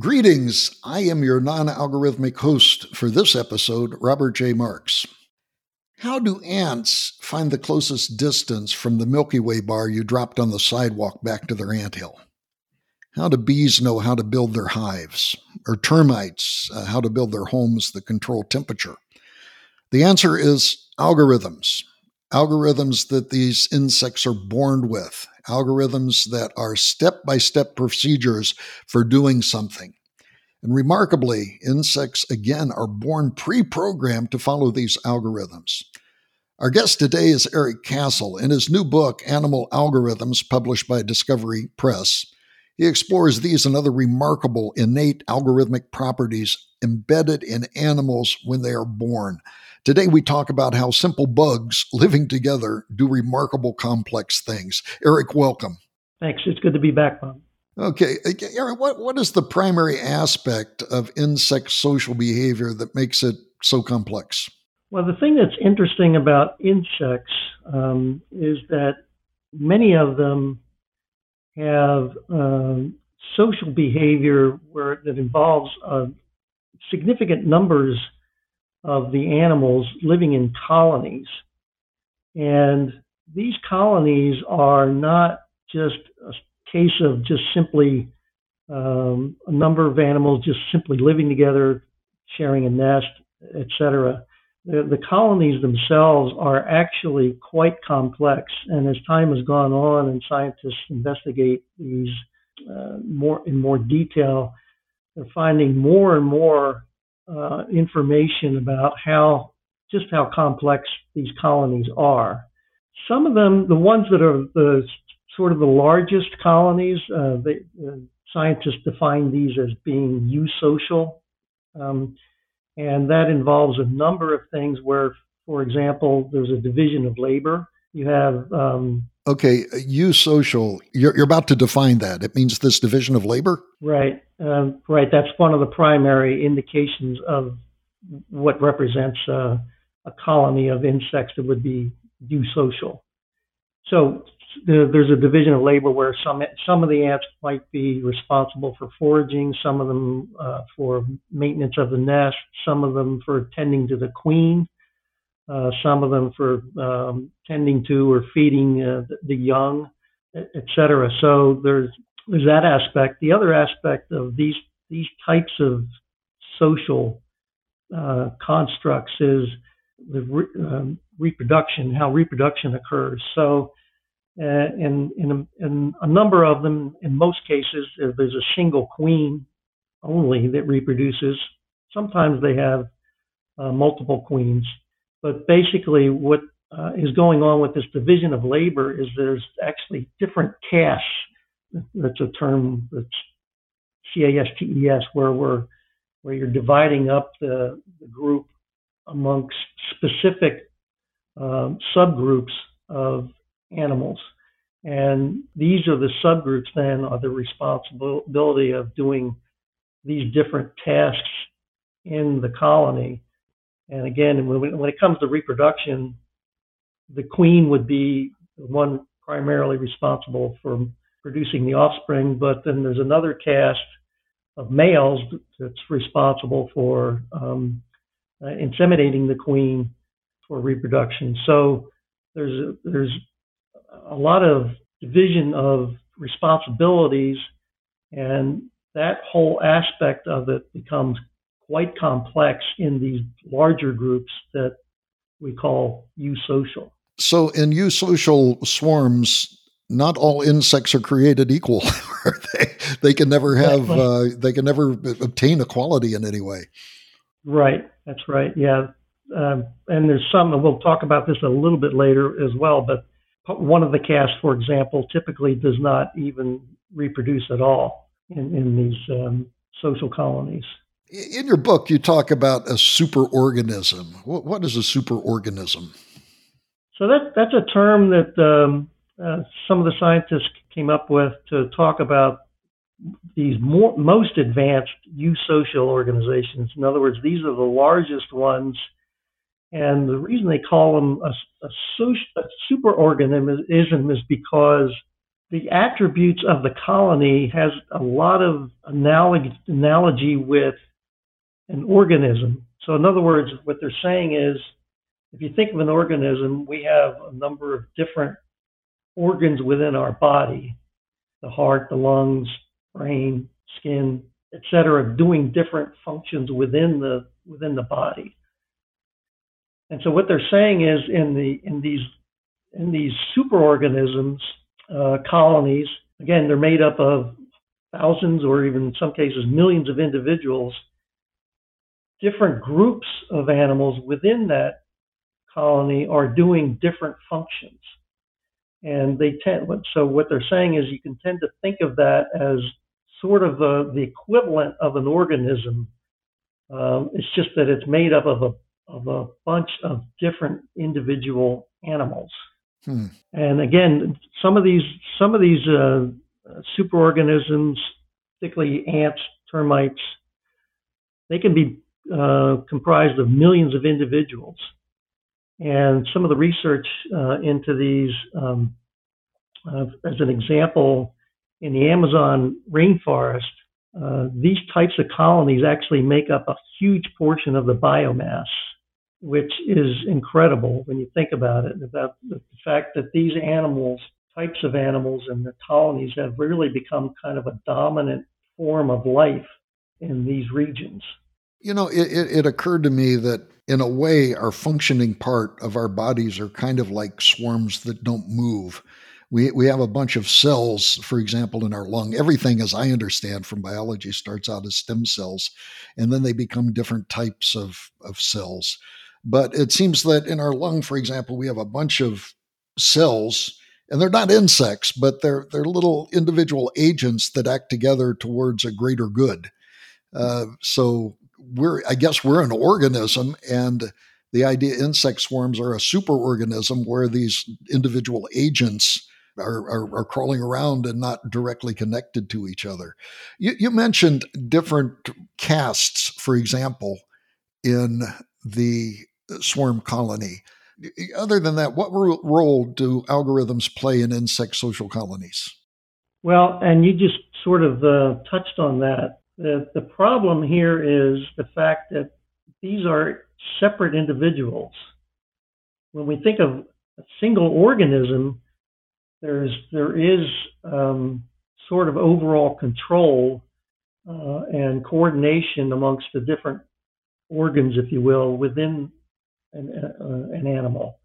Greetings. I am your non algorithmic host for this episode, Robert J. Marks. How do ants find the closest distance from the Milky Way bar you dropped on the sidewalk back to their anthill? How do bees know how to build their hives? Or termites, uh, how to build their homes that control temperature? The answer is algorithms. Algorithms that these insects are born with, algorithms that are step by step procedures for doing something. And remarkably, insects again are born pre programmed to follow these algorithms. Our guest today is Eric Cassell. In his new book, Animal Algorithms, published by Discovery Press, he explores these and other remarkable innate algorithmic properties embedded in animals when they are born. Today, we talk about how simple bugs living together do remarkable complex things. Eric, welcome. Thanks. It's good to be back, Bob. Okay, Eric, what, what is the primary aspect of insect social behavior that makes it so complex? Well, the thing that's interesting about insects um, is that many of them have um, social behavior where that involves uh, significant numbers of the animals living in colonies, and these colonies are not just a case of just simply um, a number of animals just simply living together, sharing a nest, etc. The, the, colonies themselves are actually quite complex, and as time has gone on and scientists investigate these uh, more in more detail, they're finding more and more uh, information about how just how complex these colonies are. Some of them, the ones that are the sort of the largest colonies. Uh, uh, scientists define these as being eusocial, um, and that involves a number of things. Where, for example, there's a division of labor. You have um, okay, eusocial. You're, you're about to define that. It means this division of labor, right? Um, right. That's one of the primary indications of what represents uh, a colony of insects that would be eusocial. So there's a division of labor where some some of the ants might be responsible for foraging, some of them uh, for maintenance of the nest, some of them for tending to the queen, uh, some of them for um, tending to or feeding uh, the young, etc. So there's there's that aspect. The other aspect of these these types of social uh, constructs is the re- um, reproduction, how reproduction occurs. So uh, in, in a, in, a, number of them, in most cases, there's a single queen only that reproduces. Sometimes they have uh, multiple queens. But basically, what uh, is going on with this division of labor is there's actually different castes. That's a term that's C-A-S-T-E-S, where we're where you're dividing up the, the group amongst specific um, subgroups of animals. And these are the subgroups then are the responsibility of doing these different tasks in the colony. And again, when, when it comes to reproduction, the queen would be the one primarily responsible for producing the offspring, but then there's another caste of males that's responsible for um, uh, inseminating the queen for reproduction. So there's a, there's a lot of division of responsibilities, and that whole aspect of it becomes quite complex in these larger groups that we call eusocial. So, in eusocial swarms, not all insects are created equal. they, they can never have uh, they can never obtain equality in any way. Right. That's right. Yeah. Um, and there's some, and we'll talk about this a little bit later as well, but one of the castes, for example, typically does not even reproduce at all in, in these um, social colonies. In your book, you talk about a superorganism. What, what is a superorganism? So that that's a term that um, uh, some of the scientists came up with to talk about these more, most advanced eusocial organizations. In other words, these are the largest ones and the reason they call them a, a, a superorganism is because the attributes of the colony has a lot of analogy, analogy with an organism. So, in other words, what they're saying is if you think of an organism, we have a number of different organs within our body the heart, the lungs, brain, skin, etc., doing different functions within the within the body. And so what they're saying is in the in these in these superorganisms uh, colonies, again, they're made up of thousands or even in some cases millions of individuals. Different groups of animals within that colony are doing different functions. And they tend, so what they're saying is you can tend to think of that as sort of a, the equivalent of an organism. Um, it's just that it's made up of a, of a bunch of different individual animals. Hmm. And again, some of these some of these uh, superorganisms, particularly ants, termites, they can be uh, comprised of millions of individuals. And some of the research uh, into these, um, uh, as an example, in the Amazon rainforest, uh, these types of colonies actually make up a huge portion of the biomass, which is incredible when you think about it, about the fact that these animals, types of animals and the colonies have really become kind of a dominant form of life in these regions. You know, it, it, it occurred to me that in a way, our functioning part of our bodies are kind of like swarms that don't move. We, we have a bunch of cells, for example, in our lung. Everything, as I understand from biology, starts out as stem cells, and then they become different types of, of cells. But it seems that in our lung, for example, we have a bunch of cells, and they're not insects, but they're, they're little individual agents that act together towards a greater good. Uh, so we're I guess we're an organism and the idea insect swarms are a superorganism where these individual agents are, are, are, crawling around and not directly connected to each other. You, you, mentioned different castes, for example, in the swarm colony. Other than that, what role do algorithms play in insect social colonies? Well, and you just sort of uh, touched on that. The, the problem here is the fact that these are separate individuals. When we think of a single organism, there's there is um, sort of overall control uh, and coordination amongst the different organs, if you will, within an, uh, an animal.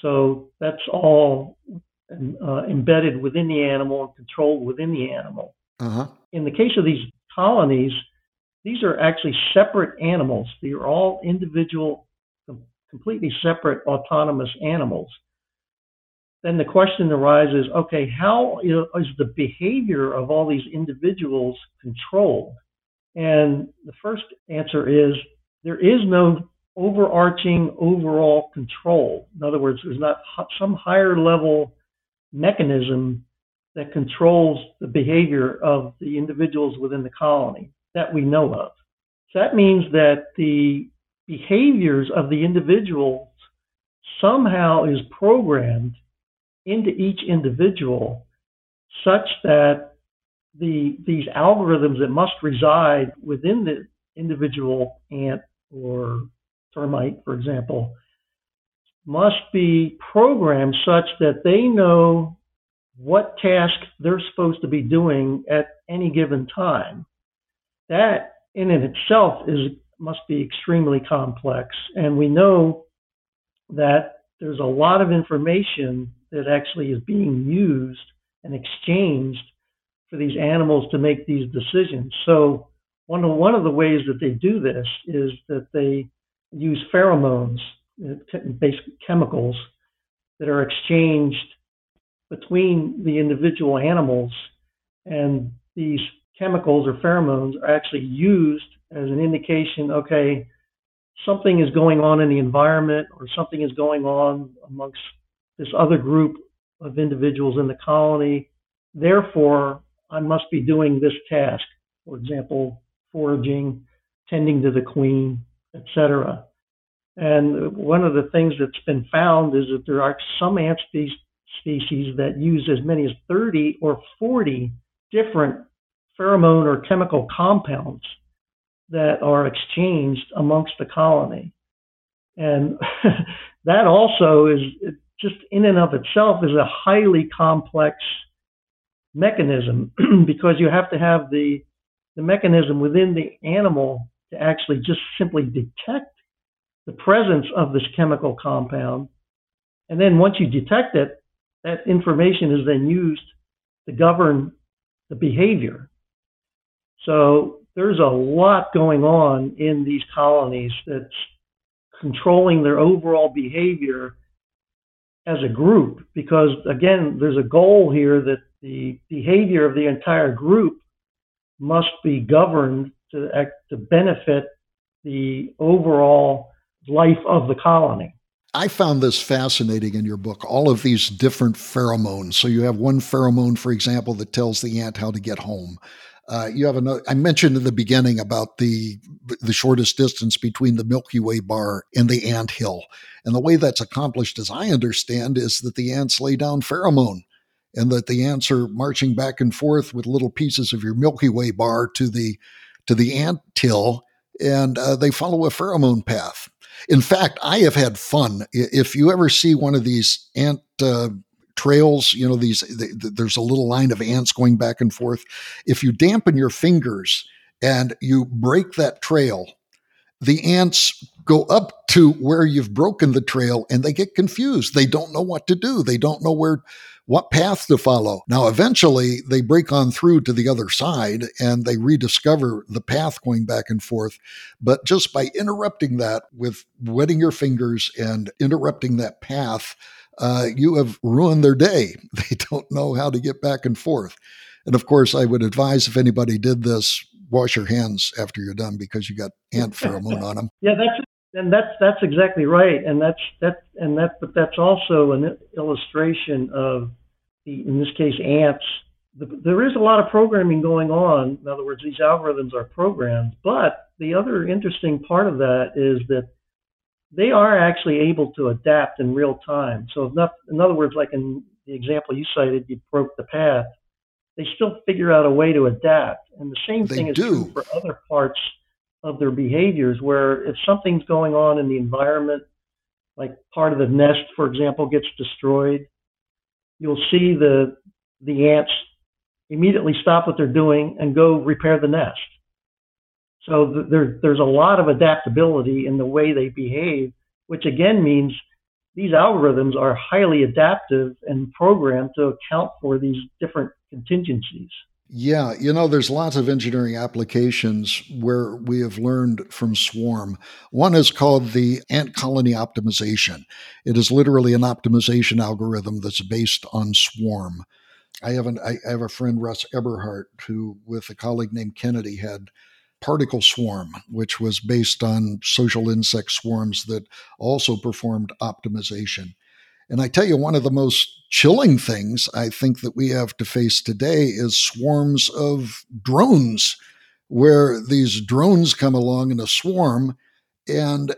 So that's all uh, embedded within the animal and controlled within the animal. Uh-huh. In the case of these colonies, these are actually separate animals. They are all individual, completely separate autonomous animals. Then the question arises okay, how is the behavior of all these individuals controlled? And the first answer is there is no overarching overall control. In other words, there's not some higher level mechanism that controls the behavior of the individuals within the colony that we know of. So that means that the behaviors of the individuals somehow is programmed into each individual such that the these algorithms that must reside within the individual ant or termite, for example, must be programmed such that they know what task they're supposed to be doing at any given time. That in and itself is must be extremely complex, and we know that there's a lot of information that actually is being used and exchanged for these animals to make these decisions. So one of one of the ways that they do this is that they use pheromones, basic chemicals that are exchanged between the individual animals, and these chemicals or pheromones are actually used as an indication okay, something is going on in the environment or something is going on amongst this other group of individuals in the colony. Therefore, I must be doing this task. For example, foraging, tending to the queen, etc. And one of the things that's been found is that there are some ant species species that use as many as 30 or 40 different pheromone or chemical compounds that are exchanged amongst the colony. And that also is just in and of itself is a highly complex mechanism because you have to have the the mechanism within the animal to actually just simply detect the presence of this chemical compound. And then once you detect it, that information is then used to govern the behavior. So there's a lot going on in these colonies that's controlling their overall behavior as a group because again there's a goal here that the behavior of the entire group must be governed to to benefit the overall life of the colony. I found this fascinating in your book, all of these different pheromones. So you have one pheromone, for example, that tells the ant how to get home. Uh, you have another. I mentioned in the beginning about the the shortest distance between the Milky Way bar and the ant hill, and the way that's accomplished, as I understand, is that the ants lay down pheromone, and that the ants are marching back and forth with little pieces of your Milky Way bar to the to the ant hill, and uh, they follow a pheromone path. In fact, I have had fun. If you ever see one of these ant uh, trails, you know, these, the, the, there's a little line of ants going back and forth. If you dampen your fingers and you break that trail, the ants go up to where you've broken the trail and they get confused. They don't know what to do. They don't know where what path to follow. Now, eventually, they break on through to the other side and they rediscover the path going back and forth. But just by interrupting that with wetting your fingers and interrupting that path, uh, you have ruined their day. They don't know how to get back and forth. And of course, I would advise if anybody did this, wash your hands after you're done because you got ant pheromone on them. Yeah, that's and that's that's exactly right, and that's that and that but that's also an illustration of the in this case ants. The, there is a lot of programming going on. In other words, these algorithms are programmed, but the other interesting part of that is that they are actually able to adapt in real time. So, not, in other words, like in the example you cited, you broke the path. They still figure out a way to adapt, and the same they thing is do. true for other parts of their behaviors. Where if something's going on in the environment, like part of the nest, for example, gets destroyed, you'll see the the ants immediately stop what they're doing and go repair the nest. So th- there, there's a lot of adaptability in the way they behave, which again means these algorithms are highly adaptive and programmed to account for these different contingencies. Yeah, you know, there's lots of engineering applications where we have learned from Swarm. One is called the ant colony optimization. It is literally an optimization algorithm that's based on Swarm. I have, an, I have a friend, Russ Eberhart, who, with a colleague named Kennedy, had particle swarm, which was based on social insect swarms that also performed optimization. And I tell you, one of the most chilling things I think that we have to face today is swarms of drones, where these drones come along in a swarm and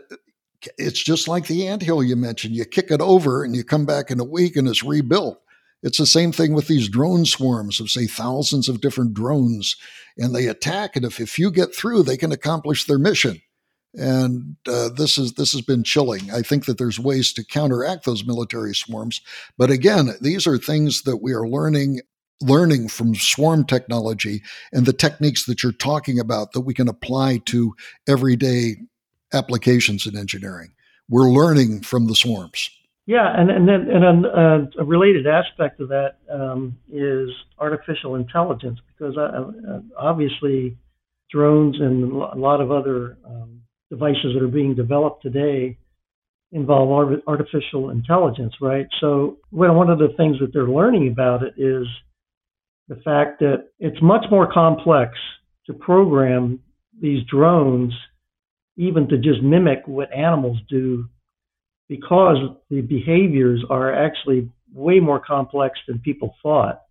it's just like the anthill you mentioned. You kick it over and you come back in a week and it's rebuilt. It's the same thing with these drone swarms of, say, thousands of different drones, and they attack. And if, if you get through, they can accomplish their mission. And uh, this is this has been chilling. I think that there's ways to counteract those military swarms, but again, these are things that we are learning learning from swarm technology and the techniques that you're talking about that we can apply to everyday applications in engineering. We're learning from the swarms. Yeah, and and then and a, a related aspect of that um, is artificial intelligence because uh, uh, obviously drones and a lot of other um, devices that are being developed today involve artificial intelligence, right? So one of the things that they're learning about it is the fact that it's much more complex to program these drones even to just mimic what animals do because the behaviors are actually way more complex than people thought.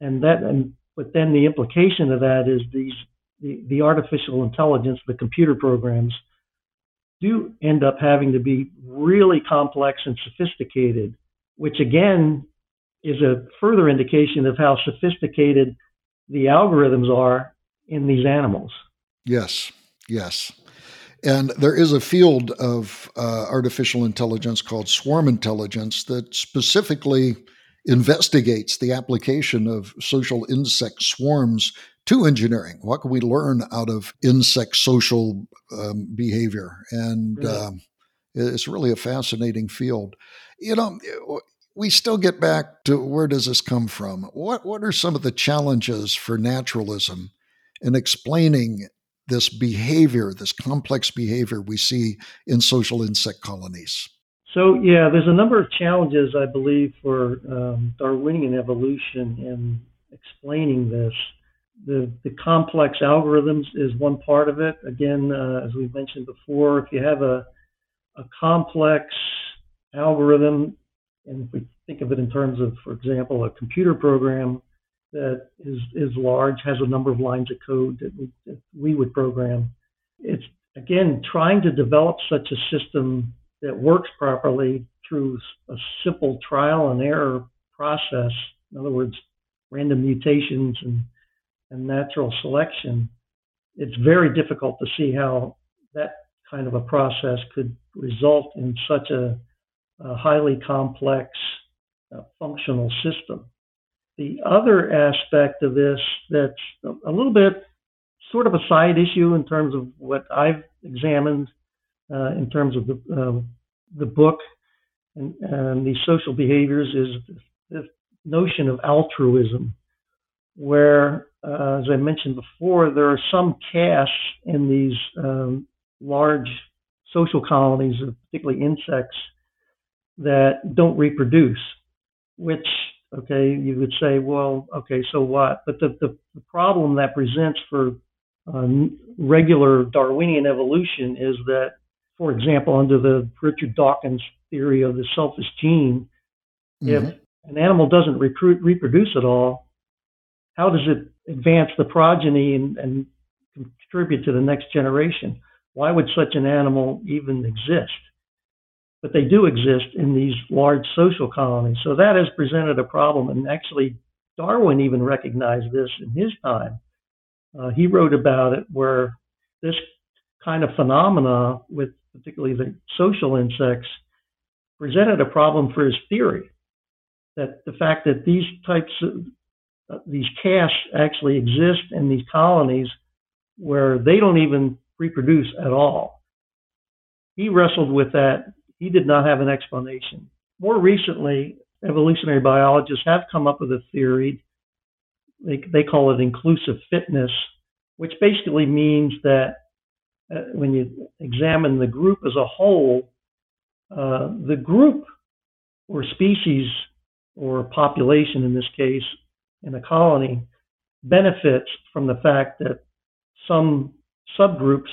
And that, and but then the implication of that is these the, the artificial intelligence, the computer programs, do end up having to be really complex and sophisticated, which again is a further indication of how sophisticated the algorithms are in these animals. Yes, yes. And there is a field of uh, artificial intelligence called swarm intelligence that specifically investigates the application of social insect swarms to engineering. What can we learn out of insect social um, behavior? And um, it's really a fascinating field. You know, we still get back to where does this come from? What what are some of the challenges for naturalism in explaining this behavior, this complex behavior we see in social insect colonies? So yeah, there's a number of challenges I believe for um, Darwinian evolution in explaining this. The the complex algorithms is one part of it. Again, uh, as we've mentioned before, if you have a a complex algorithm and if we think of it in terms of, for example, a computer program that is, is large, has a number of lines of code that we, that we would program, it's again trying to develop such a system that works properly through a simple trial and error process. In other words, random mutations and, and natural selection. It's very difficult to see how that kind of a process could result in such a a highly complex uh, functional system. The other aspect of this that's a little bit sort of a side issue in terms of what I've examined uh, in terms of the, uh, the book and, and these social behaviors is the notion of altruism, where, uh, as I mentioned before, there are some castes in these um, large social colonies, of particularly insects, that don't reproduce, which, okay, you would say, well, okay, so what? But the, the, the problem that presents for uh, regular Darwinian evolution is that, for example, under the Richard Dawkins theory of the selfish gene, mm-hmm. if an animal doesn't recruit, reproduce at all, how does it advance the progeny and, and contribute to the next generation? Why would such an animal even exist? but they do exist in these large social colonies. So that has presented a problem. And actually, Darwin even recognized this in his time. Uh, he wrote about it where this kind of phenomena, with particularly the social insects, presented a problem for his theory. That the fact that these types of uh, these castes actually exist in these colonies where they don't even reproduce at all. He wrestled with that he did not have an explanation. More recently, evolutionary biologists have come up with a theory. They, they call it inclusive fitness, which basically means that uh, when you examine the group as a whole, uh, the group or species or population in this case in a colony benefits from the fact that some subgroups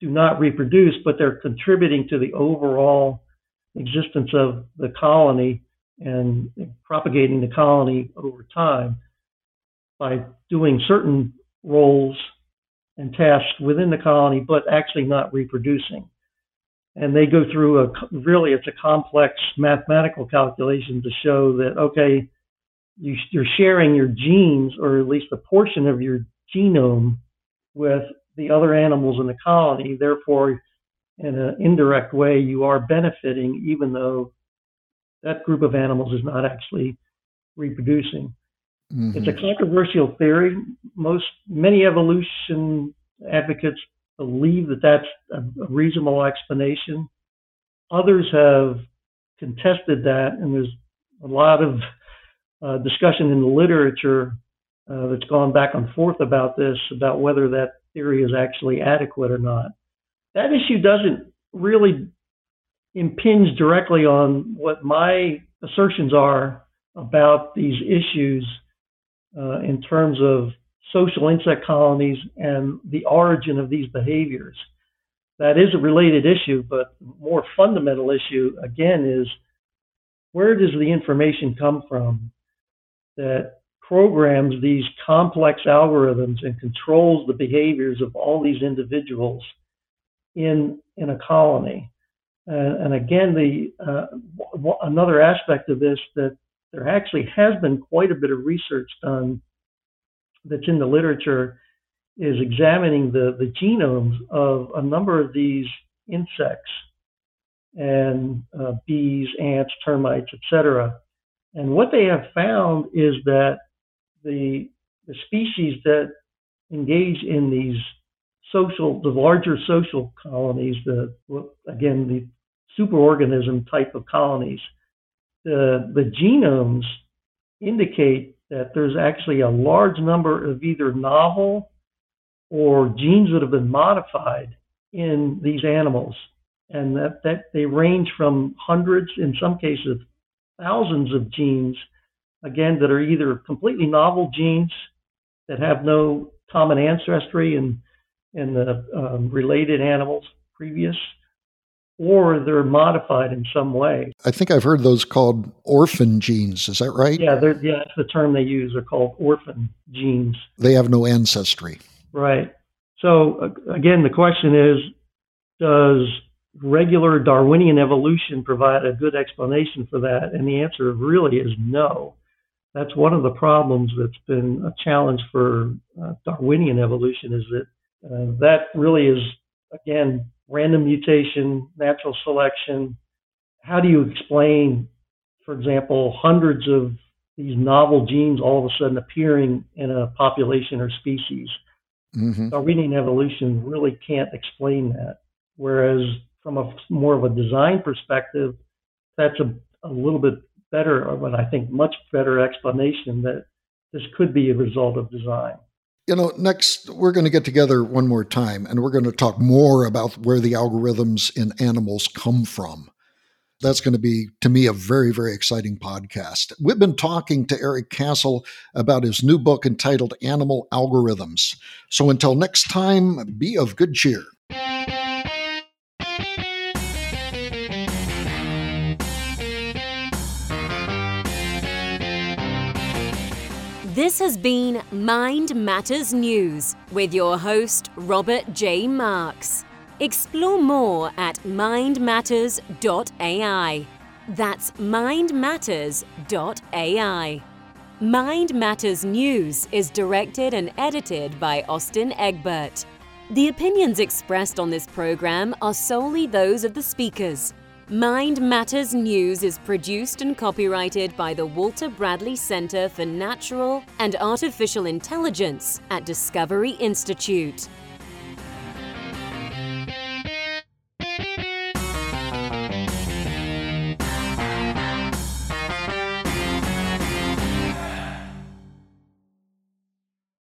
do not reproduce, but they're contributing to the overall existence of the colony and propagating the colony over time by doing certain roles and tasks within the colony, but actually not reproducing. And they go through a really, it's a complex mathematical calculation to show that, okay, you, you're sharing your genes, or at least a portion of your genome, with the other animals in the colony. Therefore, in an indirect way, you are benefiting, even though that group of animals is not actually reproducing. Mm-hmm. It's a controversial theory. Most many evolution advocates believe that that's a reasonable explanation. Others have contested that, and there's a lot of uh, discussion in the literature uh, that's gone back and forth about this, about whether that theory is actually adequate or not. That issue doesn't really impinge directly on what my assertions are about these issues uh, in terms of social insect colonies and the origin of these behaviors. That is a related issue, but more fundamental issue again is where does the information come from that programs these complex algorithms and controls the behaviors of all these individuals in in a colony. And again, the uh, w- another aspect of this that there actually has been quite a bit of research done that's in the literature is examining the, the genomes of a number of these insects and uh, bees, ants, termites, etc. And what they have found is that the, the species that engage in these social, the larger social colonies, the again the superorganism type of colonies, the the genomes indicate that there's actually a large number of either novel or genes that have been modified in these animals, and that, that they range from hundreds, in some cases, thousands of genes, again, that are either completely novel genes that have no common ancestry in, in the um, related animals previous, or they're modified in some way. I think I've heard those called orphan genes. Is that right? Yeah, yeah, that's the term they use. They're called orphan genes. They have no ancestry. Right. So again, the question is, does regular Darwinian evolution provide a good explanation for that? And the answer really is no. That's one of the problems that's been a challenge for uh, Darwinian evolution is that uh, that really is, again, random mutation, natural selection. How do you explain, for example, hundreds of these novel genes all of a sudden appearing in a population or species? Mm-hmm. Darwinian evolution really can't explain that. Whereas from a more of a design perspective, that's a, a little bit better, or but I think much better explanation that this could be a result of design. You know, next we're going to get together one more time and we're going to talk more about where the algorithms in animals come from. That's going to be, to me, a very, very exciting podcast. We've been talking to Eric Cassell about his new book entitled Animal Algorithms. So until next time, be of good cheer. This has been Mind Matters News with your host, Robert J. Marks. Explore more at mindmatters.ai. That's mindmatters.ai. Mind Matters News is directed and edited by Austin Egbert. The opinions expressed on this program are solely those of the speakers. Mind Matters News is produced and copyrighted by the Walter Bradley Center for Natural and Artificial Intelligence at Discovery Institute.